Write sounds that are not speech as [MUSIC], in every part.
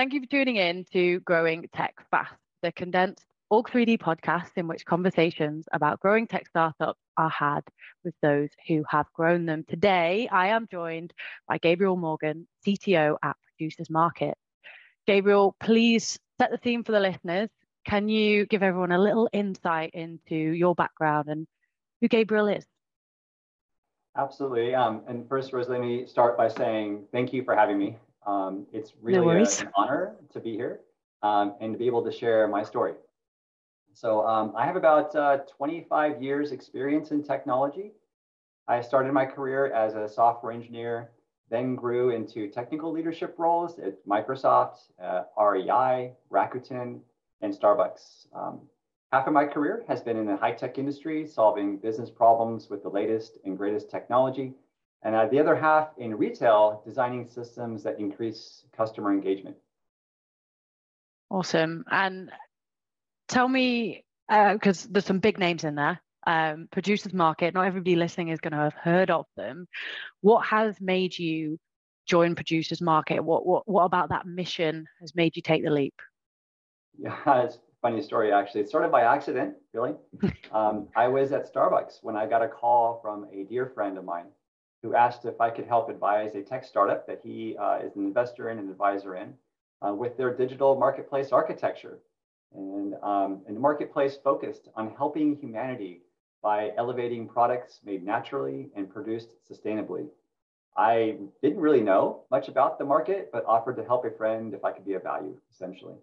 Thank you for tuning in to Growing Tech Fast, the condensed Org 3D podcast in which conversations about growing tech startups are had with those who have grown them. Today, I am joined by Gabriel Morgan, CTO at Producers Market. Gabriel, please set the theme for the listeners. Can you give everyone a little insight into your background and who Gabriel is? Absolutely. Um, and first, Rose, let me start by saying thank you for having me. Um, it's really no a, an honor to be here um, and to be able to share my story. So um, I have about uh, 25 years experience in technology. I started my career as a software engineer, then grew into technical leadership roles at Microsoft, uh, REI, Rakuten, and Starbucks. Um, half of my career has been in the high-tech industry, solving business problems with the latest and greatest technology. And uh, the other half in retail, designing systems that increase customer engagement. Awesome. And tell me, because uh, there's some big names in there, um, Producers Market, not everybody listening is going to have heard of them. What has made you join Producers Market? What, what, what about that mission has made you take the leap? Yeah, [LAUGHS] it's a funny story actually. It started by accident, really. [LAUGHS] um, I was at Starbucks when I got a call from a dear friend of mine who asked if I could help advise a tech startup that he uh, is an investor in and advisor in uh, with their digital marketplace architecture. And, um, and the marketplace focused on helping humanity by elevating products made naturally and produced sustainably. I didn't really know much about the market, but offered to help a friend if I could be of value, essentially.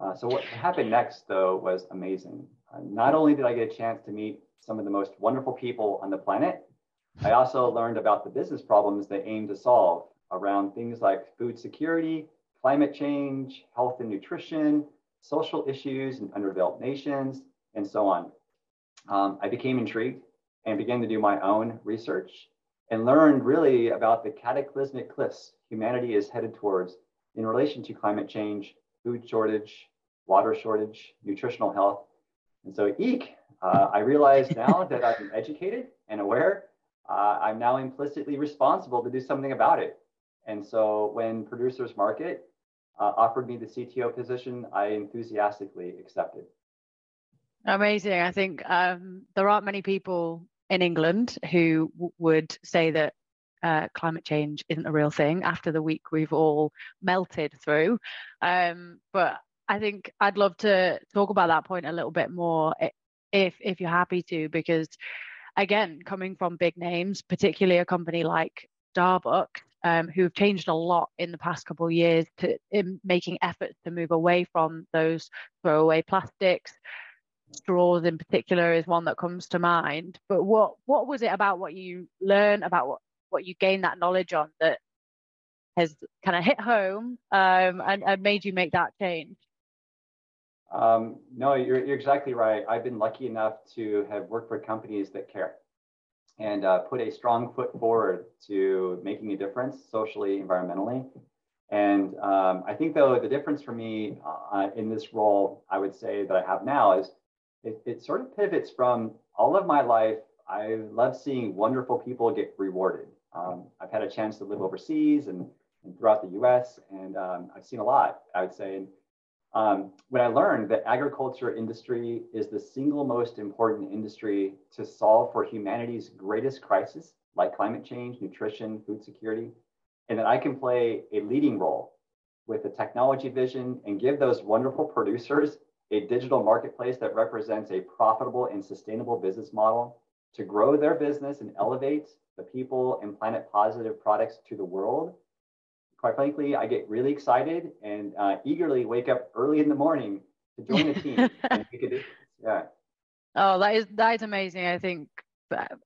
Uh, so what happened next, though, was amazing. Uh, not only did I get a chance to meet some of the most wonderful people on the planet, I also learned about the business problems they aim to solve around things like food security, climate change, health and nutrition, social issues in underdeveloped nations, and so on. Um, I became intrigued and began to do my own research and learned really about the cataclysmic cliffs humanity is headed towards in relation to climate change, food shortage, water shortage, nutritional health. And so, eek, uh, I realize now that I'm educated and aware uh, I'm now implicitly responsible to do something about it. And so when Producers Market uh, offered me the CTO position, I enthusiastically accepted. Amazing. I think um, there aren't many people in England who w- would say that uh, climate change isn't a real thing after the week we've all melted through. Um, but I think I'd love to talk about that point a little bit more if if you're happy to, because again, coming from big names, particularly a company like Starbucks, um, who have changed a lot in the past couple of years to in making efforts to move away from those throwaway plastics. Straws in particular is one that comes to mind. But what what was it about what you learned about what, what you gained that knowledge on that has kind of hit home um, and, and made you make that change? Um, no, you're, you're exactly right. I've been lucky enough to have worked for companies that care and uh, put a strong foot forward to making a difference socially, environmentally. And um, I think, though, the difference for me uh, in this role, I would say that I have now is it, it sort of pivots from all of my life. I love seeing wonderful people get rewarded. Um, I've had a chance to live overseas and, and throughout the US, and um, I've seen a lot, I would say. And um, when I learned that agriculture industry is the single most important industry to solve for humanity's greatest crisis, like climate change, nutrition, food security, and that I can play a leading role with a technology vision and give those wonderful producers a digital marketplace that represents a profitable and sustainable business model to grow their business and elevate the people and planet positive products to the world quite frankly, I get really excited and uh, eagerly wake up early in the morning to join the team [LAUGHS] and make a difference. Yeah. Oh, that is that is amazing. I think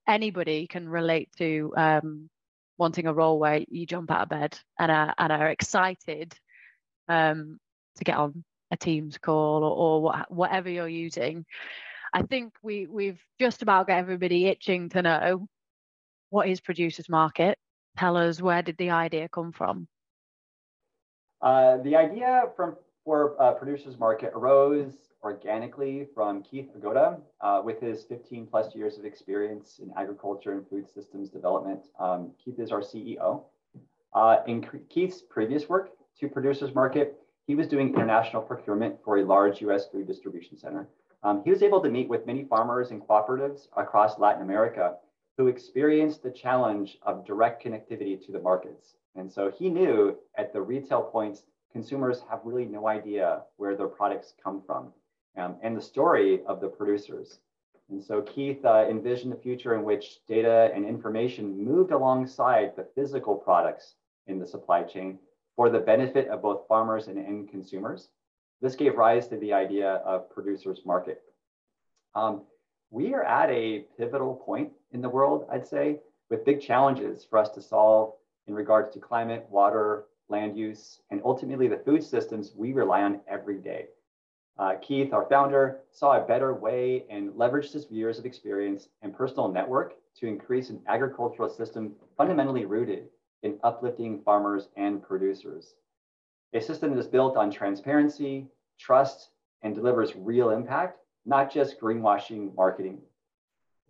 anybody can relate to um, wanting a role where you jump out of bed and are, and are excited um, to get on a Teams call or, or what, whatever you're using. I think we we've just about got everybody itching to know what is Producers Market. Tell us where did the idea come from? Uh, the idea from for uh, Producers Market arose organically from Keith Agoada uh, with his 15 plus years of experience in agriculture and food systems development. Um, Keith is our CEO. Uh, in Keith's previous work to Producers Market, he was doing international procurement for a large US food distribution center. Um, he was able to meet with many farmers and cooperatives across Latin America who experienced the challenge of direct connectivity to the markets. And so he knew at the retail points, consumers have really no idea where their products come from um, and the story of the producers. And so Keith uh, envisioned a future in which data and information moved alongside the physical products in the supply chain for the benefit of both farmers and end consumers. This gave rise to the idea of producers market. Um, we are at a pivotal point in the world, I'd say, with big challenges for us to solve in regards to climate, water, land use, and ultimately the food systems we rely on every day. Uh, Keith, our founder, saw a better way and leveraged his years of experience and personal network to increase an agricultural system fundamentally rooted in uplifting farmers and producers. A system that is built on transparency, trust, and delivers real impact, not just greenwashing marketing.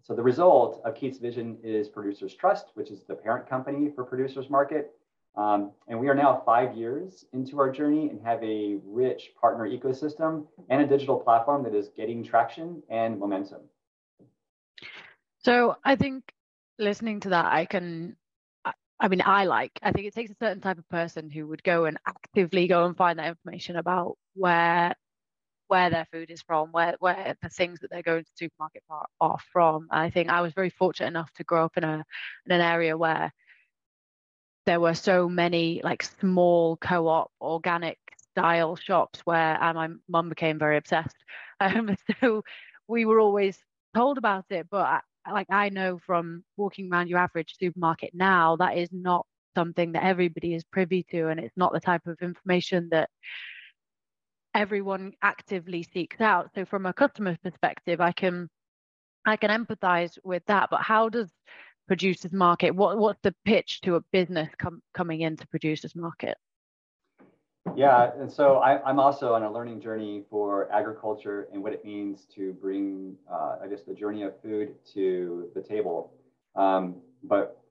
So the result of Keith's vision is Producers Trust, which is the parent company for Producers Market. Um, and we are now five years into our journey and have a rich partner ecosystem and a digital platform that is getting traction and momentum. So I think listening to that, I can I mean, I like, I think it takes a certain type of person who would go and actively go and find that information about where where their food is from, where where the things that they're going to the supermarket are, are from. And I think I was very fortunate enough to grow up in a in an area where there were so many like small co-op organic style shops where and my mum became very obsessed. [LAUGHS] Um, so we were always told about it, but like I know from walking around your average supermarket now, that is not something that everybody is privy to, and it's not the type of information that everyone actively seeks out. So from a customer perspective, I can I can empathize with that. But how does producers market? What what's the pitch to a business com- coming into producers market? Yeah, and so I, am also on a learning journey for agriculture and what it means to bring, uh, I guess, the journey of food to the table. Um, but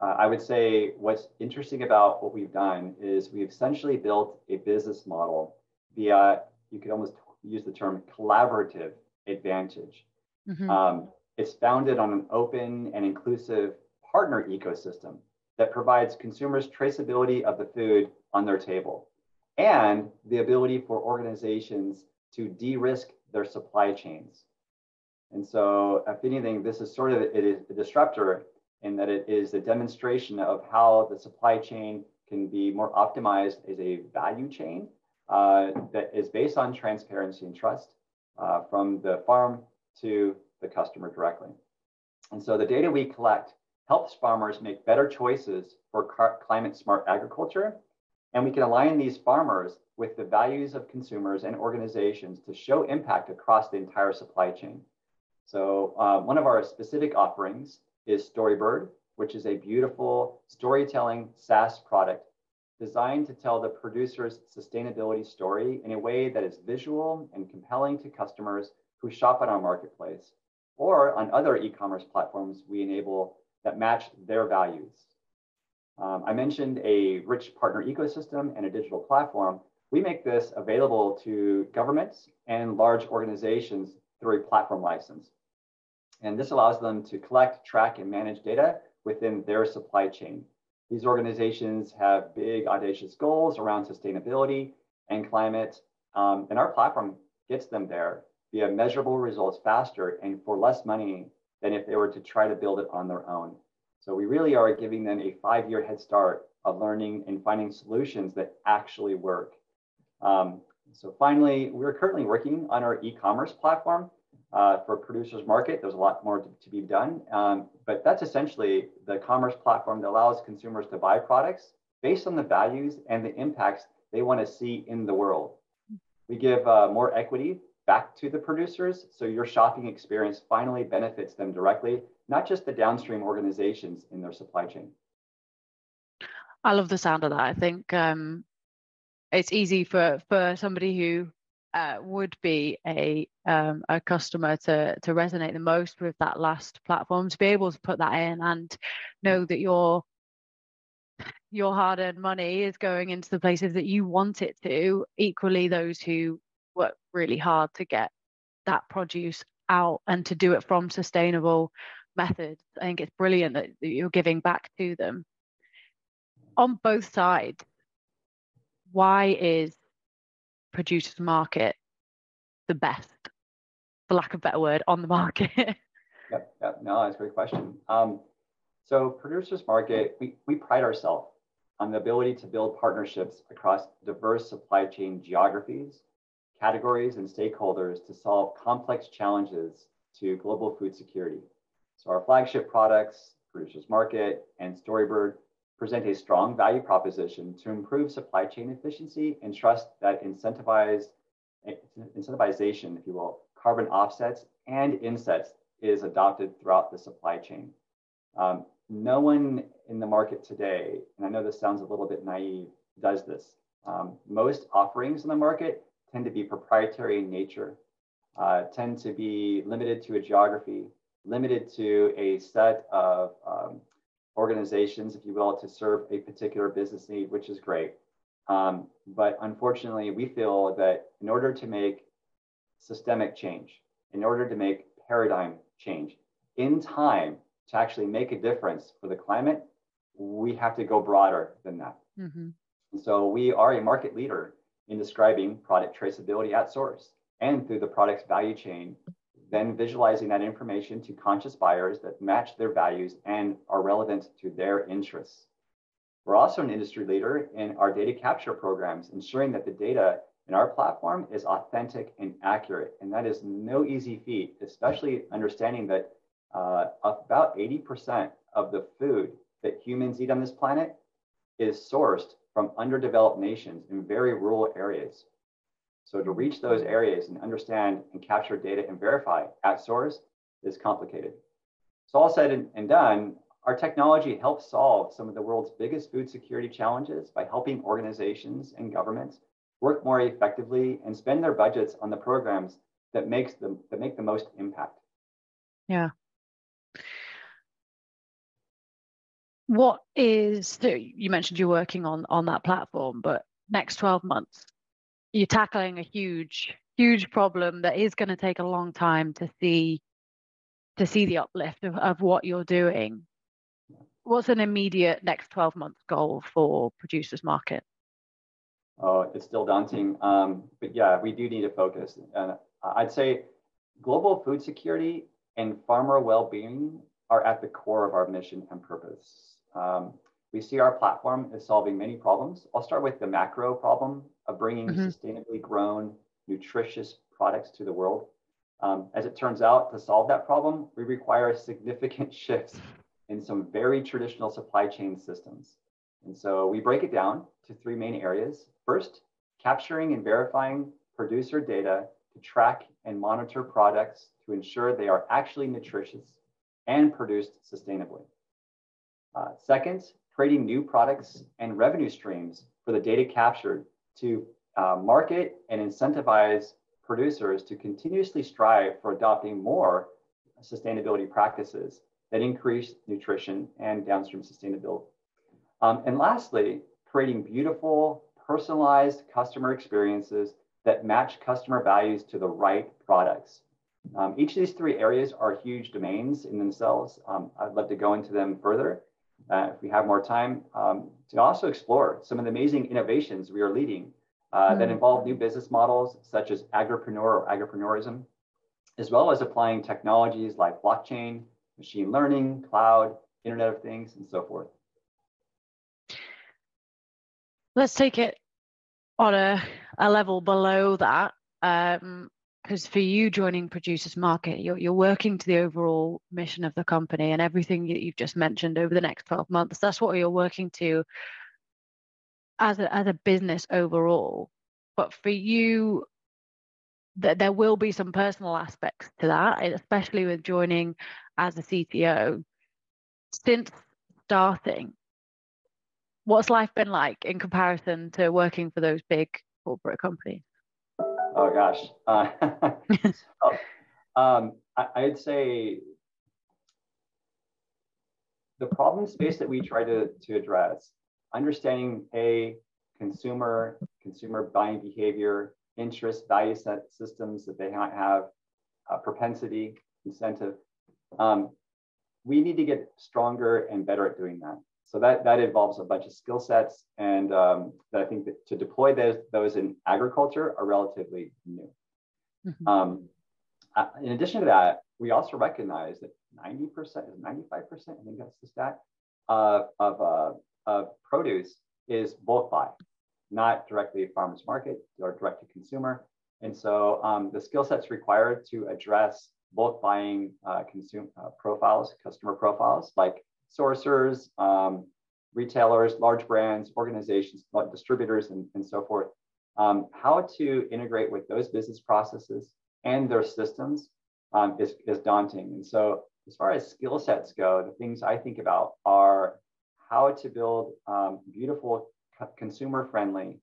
uh, I would say what's interesting about what we've done is we've essentially built a business model via, you could almost use the term collaborative advantage. Mm-hmm. Um, it's founded on an open and inclusive partner ecosystem that provides consumers traceability of the food on their table and the ability for organizations to de-risk their supply chains. And so, if anything, this is sort of it is a disruptor in that it is a demonstration of how the supply chain can be more optimized as a value chain uh, that is based on transparency and trust uh, from the farm to the customer directly. And so, the data we collect helps farmers make better choices for climate smart agriculture and we can align these farmers with the values of consumers and organizations to show impact across the entire supply chain. So uh, one of our specific offerings is Storybird, which is a beautiful storytelling SaaS product designed to tell the producer's sustainability story in a way that is visual and compelling to customers who shop on our marketplace or on other e-commerce platforms we enable that match their values. Um, I mentioned a rich partner ecosystem and a digital platform. We make this available to governments and large organizations through a platform license. And this allows them to collect, track, and manage data within their supply chain. These organizations have big, audacious goals around sustainability and climate, um, and our platform gets them there via measurable results faster and for less money than if they were to try to build it on their own. So we really are giving them a five-year head start of learning and finding solutions that actually work. Um, so finally, we're currently working on our e-commerce platform uh, for producers market. There's a lot more to, to be done, um, but that's essentially the commerce platform that allows consumers to buy products based on the values and the impacts they want to see in the world. We give uh, more equity back to the producers, so your shopping experience finally benefits them directly not just the downstream organizations in their supply chain. I love the sound of that. I think um, it's easy for for somebody who uh, would be a um, a customer to to resonate the most with that last platform to be able to put that in and know that your hard earned money is going into the places that you want it to. Equally, those who work really hard to get that produce out and to do it from sustainable methods. I think it's brilliant that, that you're giving back to them. On both sides, why is producers market the best, for lack of a better word, on the market? [LAUGHS] yep, yep. No, that's a great question. Um, so producers market, we, we pride ourselves on the ability to build partnerships across diverse supply chain geographies, categories, and stakeholders to solve complex challenges to global food security. So our flagship products, Producers Market and Storybird, present a strong value proposition to improve supply chain efficiency and trust that incentivization, if you will, carbon offsets and insets is adopted throughout the supply chain. Um, no one in the market today, and I know this sounds a little bit naive, does this. Um, most offerings in the market tend to be proprietary in nature, uh, tend to be limited to a geography, limited to a set of um, organizations, if you will, to serve a particular business need, which is great. Um, but unfortunately, we feel that in order to make systemic change, in order to make paradigm change in time to actually make a difference for the climate, we have to go broader than that. Mm-hmm. And so we are a market leader in describing product traceability at source and through the product's value chain then visualizing that information to conscious buyers that match their values and are relevant to their interests. We're also an industry leader in our data capture programs, ensuring that the data in our platform is authentic and accurate. And that is no easy feat, especially understanding that uh, about 80% of the food that humans eat on this planet is sourced from underdeveloped nations in very rural areas. So to reach those areas and understand and capture data and verify at source is complicated. So all said and done, our technology helps solve some of the world's biggest food security challenges by helping organizations and governments work more effectively and spend their budgets on the programs that makes them that make the most impact. Yeah. What is so you mentioned you're working on on that platform, but next 12 months, you're tackling a huge huge problem that is going to take a long time to see to see the uplift of, of what you're doing. What's an immediate next 12 month goal for producers market? Oh it's still daunting. Um, but yeah we do need to focus. And i'd say global food security and farmer well-being are at the core of our mission and purpose. Um, we see our platform is solving many problems. I'll start with the macro problem of bringing mm-hmm. sustainably grown, nutritious products to the world. Um, as it turns out, to solve that problem, we require significant [LAUGHS] shifts in some very traditional supply chain systems. And so we break it down to three main areas. First, capturing and verifying producer data to track and monitor products to ensure they are actually nutritious and produced sustainably. Uh, second, creating new products and revenue streams for the data captured to uh, market and incentivize producers to continuously strive for adopting more sustainability practices that increase nutrition and downstream sustainability. Um, and lastly, creating beautiful, personalized customer experiences that match customer values to the right products. Um, each of these three areas are huge domains in themselves. Um, I'd love to go into them further, uh, if we have more time, um, to also explore some of the amazing innovations we are leading uh, mm that involve new business models such as agripreneur or agripreneurism, as well as applying technologies like blockchain, machine learning, cloud, Internet of Things, and so forth. Let's take it on a, a level below that. Um, because for you joining producers market you're, you're working to the overall mission of the company and everything that you've just mentioned over the next 12 months that's what you're working to as a, as a business overall. But for you that there will be some personal aspects to that especially with joining as a cto since starting what's life been like in comparison to working for those big corporate companies Oh gosh. Uh, so, [LAUGHS] um, I, would say the problem space that we try to, to address understanding a consumer, consumer buying behavior, interest, value set systems that they might have, uh, propensity, incentive. Um, we need to get stronger and better at doing that. So that, that involves a bunch of skill sets and um, that I think that to deploy those, those in agriculture are relatively new. Mm-hmm. Um, uh, in addition to that, we also recognize that 90%, 95%, I think that's the stat, uh, of, uh, of produce is bulk buy, not directly farmers market or direct to consumer. And so um, the skill sets required to address bulk buying uh, consumer uh, profiles, customer profiles, like sourcers, um, retailers, large brands, organizations, distributors, and, and so forth. Um, how to integrate with those business processes and their systems um, is, is daunting. And so, as far as skill sets go, the things I think about are how to build um, beautiful consumer friendly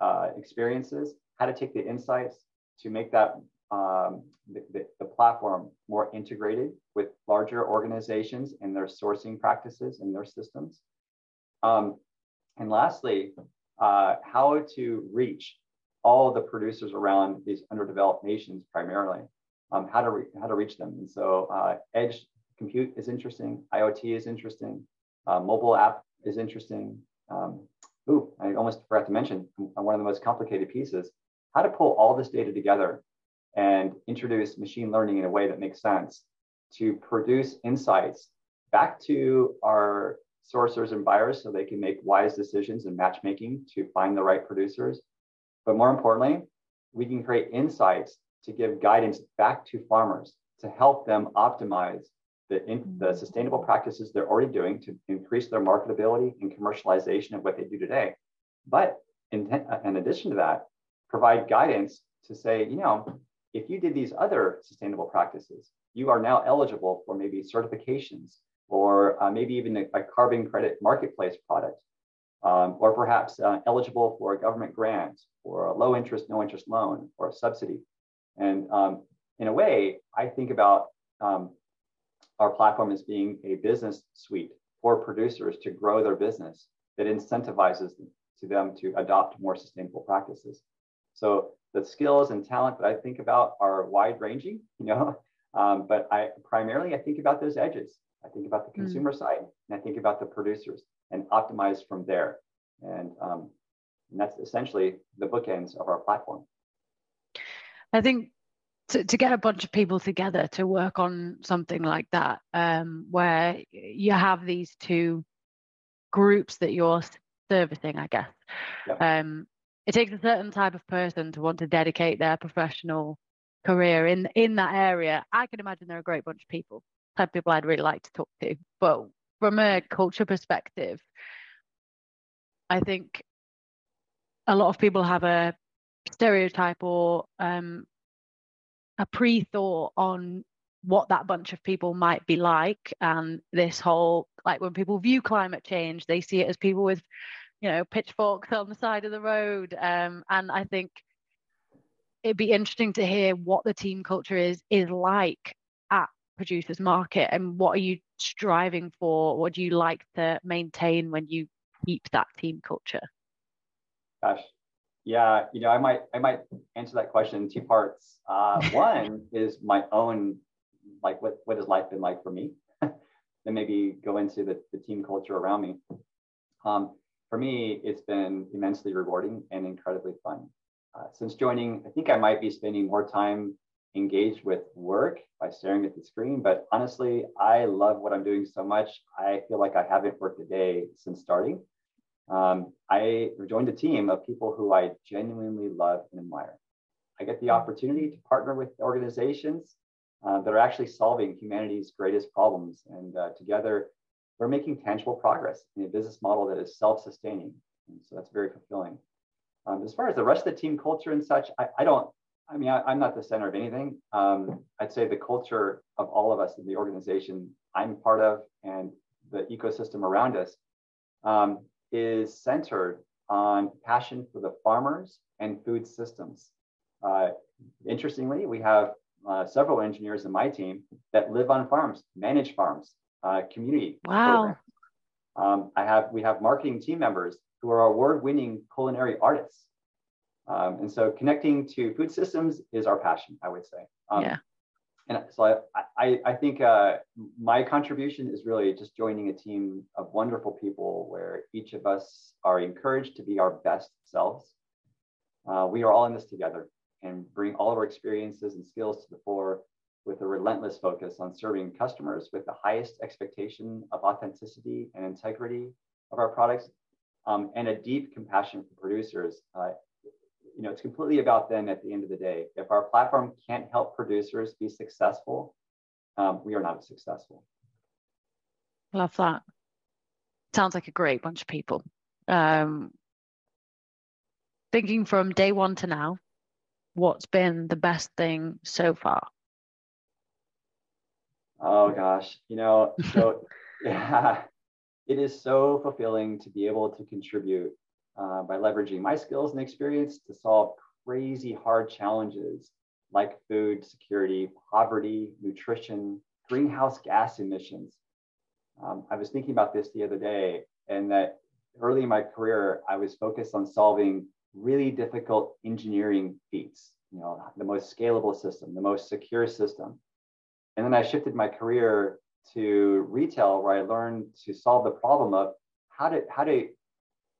uh, experiences, how to take the insights to make that um, the, the, the, platform more integrated with larger organizations and their sourcing practices and their systems. Um, and lastly, uh, how to reach all the producers around these underdeveloped nations primarily, um, how, to re- how to reach them. And so uh, edge compute is interesting, IoT is interesting, uh, mobile app is interesting. Um, ooh, I almost forgot to mention one of the most complicated pieces, how to pull all this data together and introduce machine learning in a way that makes sense to produce insights back to our sourcers and buyers so they can make wise decisions and matchmaking to find the right producers. But more importantly, we can create insights to give guidance back to farmers to help them optimize the, in, the mm-hmm. sustainable practices they're already doing to increase their marketability and commercialization of what they do today. But in, in addition to that, provide guidance to say, you know, if you did these other sustainable practices, you are now eligible for maybe certifications or uh, maybe even a, a, carbon credit marketplace product, um, or perhaps uh, eligible for a government grant or a low interest, no interest loan or a subsidy. And um, in a way, I think about um, our platform as being a business suite for producers to grow their business that incentivizes to them to adopt more sustainable practices. So the skills and talent that I think about are wide ranging, [LAUGHS] you know, um, but I primarily I think about those edges. I think about the hmm. consumer mm. side and I think about the producers and optimize from there. And, um, and that's essentially the bookends of our platform. I think to, to get a bunch of people together to work on something like that, um, where you have these two groups that you're servicing, I guess. Um, it takes a certain type of person to want to dedicate their professional career in in that area. I can imagine they're a great bunch of people, type of people I'd really like to talk to. But from a culture perspective, I think a lot of people have a stereotype or um, a pre-thought on what that bunch of people might be like and this whole like when people view climate change they see it as people with you know pitchforks on the side of the road um, and i think it'd be interesting to hear what the team culture is is like at producers market and what are you striving for what do you like to maintain when you keep that team culture gosh yeah, you know, I might I might answer that question in two parts. Uh, [LAUGHS] one is my own, like what what has life been like for me? [LAUGHS] then maybe go into the, the team culture around me. Um, for me, it's been immensely rewarding and incredibly fun. Uh, since joining, I think I might be spending more time engaged with work by staring at the screen, but honestly, I love what I'm doing so much. I feel like I haven't worked a day since starting um, I joined a team of people who I genuinely love and admire. I get the opportunity to partner with organizations uh, that are actually solving humanity's greatest problems. And uh, together, we're making tangible progress in a business model that is self sustaining. And so that's very fulfilling. Um, as far as the rest of the team culture and such, I, I don't, I mean, I, am not the center of anything. Um, I'd say the culture of all of us in the organization I'm part of and the ecosystem around us um, is centered on passion for the farmers and food systems. Uh, interestingly, we have uh, several engineers in my team that live on farms, manage farms, uh, community. Wow. Um, I have we have marketing team members who are award-winning culinary artists. Um, and so connecting to food systems is our passion, I would say. Um, yeah. And so I, I, I think uh, my contribution is really just joining a team of wonderful people where each of us are encouraged to be our best selves. Uh, we are all in this together and bring all of our experiences and skills to the fore with a relentless focus on serving customers with the highest expectation of authenticity and integrity of our products um, and a deep compassion for producers. Uh, you know, it's completely about them at the end of the day. If our platform can't help producers be successful, um, we are not successful. Love that. Sounds like a great bunch of people. Um, thinking from day one to now, what's been the best thing so far? Oh gosh, you know, so [LAUGHS] yeah, it is so fulfilling to be able to contribute uh, by leveraging my skills and experience to solve crazy hard challenges like food security, poverty, nutrition, greenhouse gas emissions. Um, I was thinking about this the other day, and that early in my career, I was focused on solving really difficult engineering feats, you know, the most scalable system, the most secure system. And then I shifted my career to retail where I learned to solve the problem of how to how to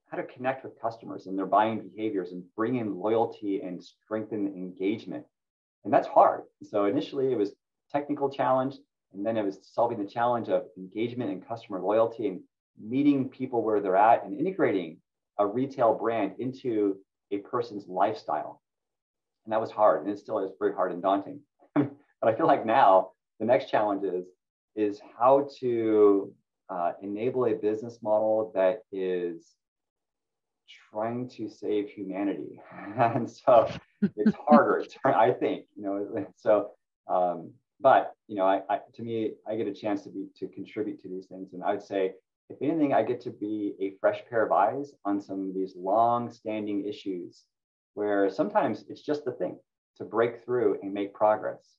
how to connect with customers and their buying behaviors and bring in loyalty and strengthen engagement. And that's hard. So initially it was technical challenge, and then it was solving the challenge of engagement and customer loyalty and meeting people where they're at and integrating a retail brand into a person's lifestyle. And that was hard, and it still is very hard and daunting. [LAUGHS] but I feel like now the next challenge is is how to uh, enable a business model that is trying to save humanity. [LAUGHS] and so it's [LAUGHS] harder, I think, you know, [LAUGHS] so, um, but, you know, I, I, to me, I get a chance to be, to contribute to these things. And I would say, if anything, I get to be a fresh pair of eyes on some of these long standing issues where sometimes it's just the thing to break through and make progress.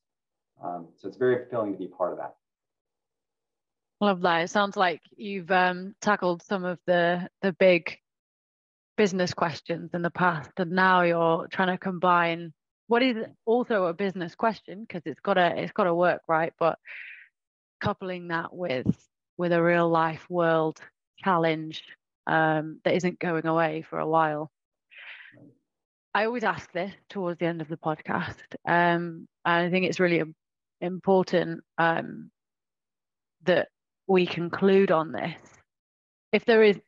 Um, so it's very fulfilling to be part of that. Love that. It sounds like you've um, tackled some of the the big business questions in the past, and now you're trying to combine what is also a business question because it's gotta it's gotta work right, but coupling that with with a real life world challenge um, that isn't going away for a while. I always ask this towards the end of the podcast, um, and I think it's really important um, that we conclude on this. If there is,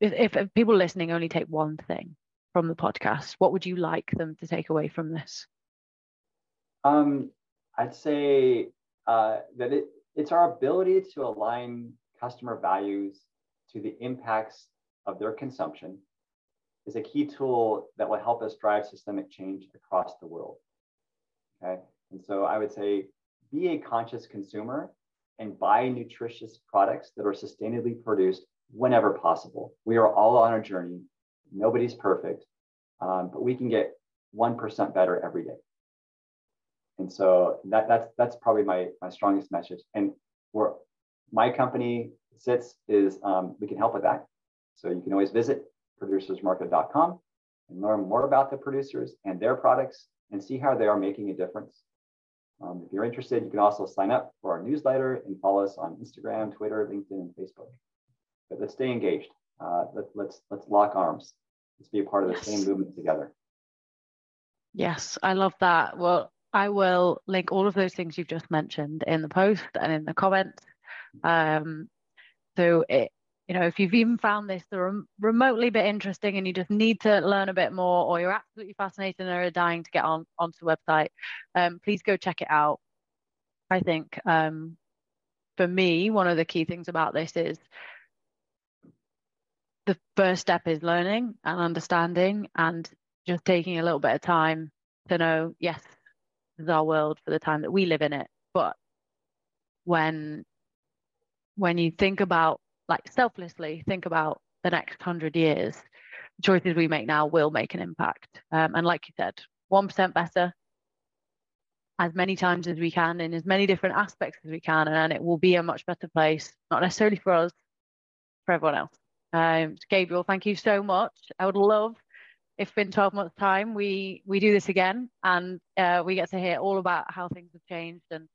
if, if people listening only take one thing from the podcast, what would you like them to take away from this? Um, I'd say uh, that it, it's our ability to align customer values to the impacts of their consumption is a key tool that will help us drive systemic change across the world. Okay. And so I would say be a conscious consumer and buy nutritious products that are sustainably produced whenever possible. We are all on a journey. Nobody's perfect, um, but we can get 1% better every day. And so that, that's, that's probably my, my strongest message. And where my company sits is um, we can help with that. So you can always visit producersmarket.com and learn more about the producers and their products and see how they are making a difference. Um, if you're interested, you can also sign up for our newsletter and follow us on Instagram, Twitter, LinkedIn, and Facebook. But let's stay engaged. Uh, let, let's let's lock arms. Let's be a part of the yes. same movement together. Yes, I love that. Well, I will link all of those things you've just mentioned in the post and in the comments. Um, so it, you know, if you've even found this the remotely bit interesting and you just need to learn a bit more, or you're absolutely fascinated and are dying to get on onto the website, um, please go check it out. I think um, for me, one of the key things about this is the first step is learning and understanding and just taking a little bit of time to know, yes, this is our world for the time that we live in it. But when when you think about like selflessly think about the next hundred years, the choices we make now will make an impact. Um, and like you said, one percent better, as many times as we can in as many different aspects as we can, and it will be a much better place. Not necessarily for us, for everyone else. Um, Gabriel, thank you so much. I would love if in 12 months time we we do this again and uh, we get to hear all about how things have changed and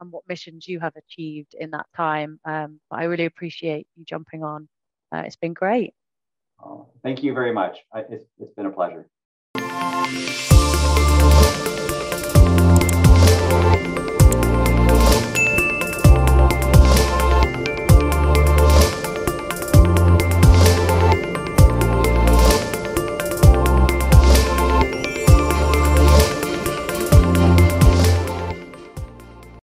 and what missions you have achieved in that time. Um, but I really appreciate you jumping on. Uh, it's been great. Oh, thank you very much. I, it's, it's been a pleasure.